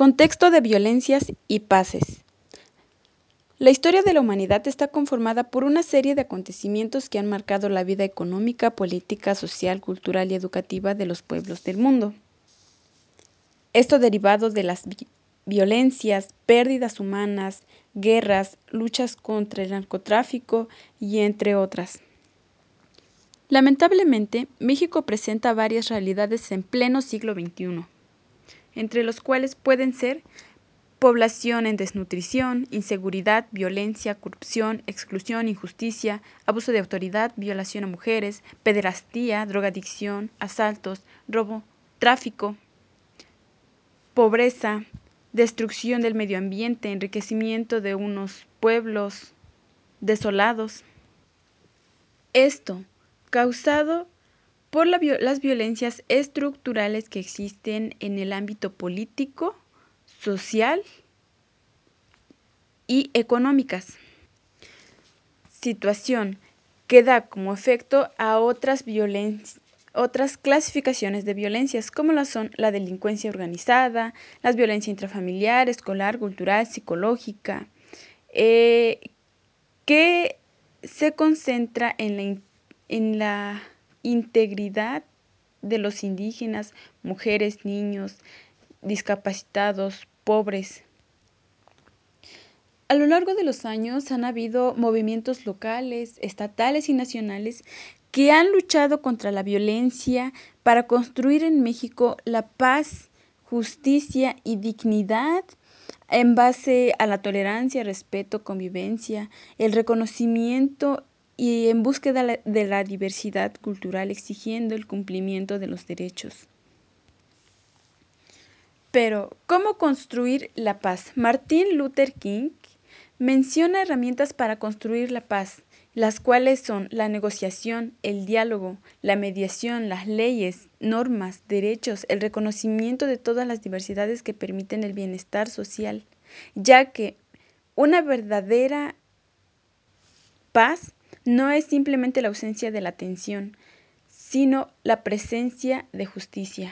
Contexto de violencias y paces. La historia de la humanidad está conformada por una serie de acontecimientos que han marcado la vida económica, política, social, cultural y educativa de los pueblos del mundo. Esto derivado de las violencias, pérdidas humanas, guerras, luchas contra el narcotráfico y entre otras. Lamentablemente, México presenta varias realidades en pleno siglo XXI entre los cuales pueden ser población en desnutrición, inseguridad, violencia, corrupción, exclusión, injusticia, abuso de autoridad, violación a mujeres, pederastía, drogadicción, asaltos, robo, tráfico, pobreza, destrucción del medio ambiente, enriquecimiento de unos pueblos desolados. Esto causado por las violencias estructurales que existen en el ámbito político, social y económicas. Situación que da como efecto a otras otras clasificaciones de violencias, como la son la delincuencia organizada, la violencia intrafamiliar, escolar, cultural, psicológica, eh, que se concentra en la, en la integridad de los indígenas, mujeres, niños, discapacitados, pobres. A lo largo de los años han habido movimientos locales, estatales y nacionales que han luchado contra la violencia para construir en México la paz, justicia y dignidad en base a la tolerancia, respeto, convivencia, el reconocimiento y en búsqueda de la diversidad cultural exigiendo el cumplimiento de los derechos. Pero, ¿cómo construir la paz? Martin Luther King menciona herramientas para construir la paz, las cuales son la negociación, el diálogo, la mediación, las leyes, normas, derechos, el reconocimiento de todas las diversidades que permiten el bienestar social, ya que una verdadera paz no es simplemente la ausencia de la tensión, sino la presencia de justicia.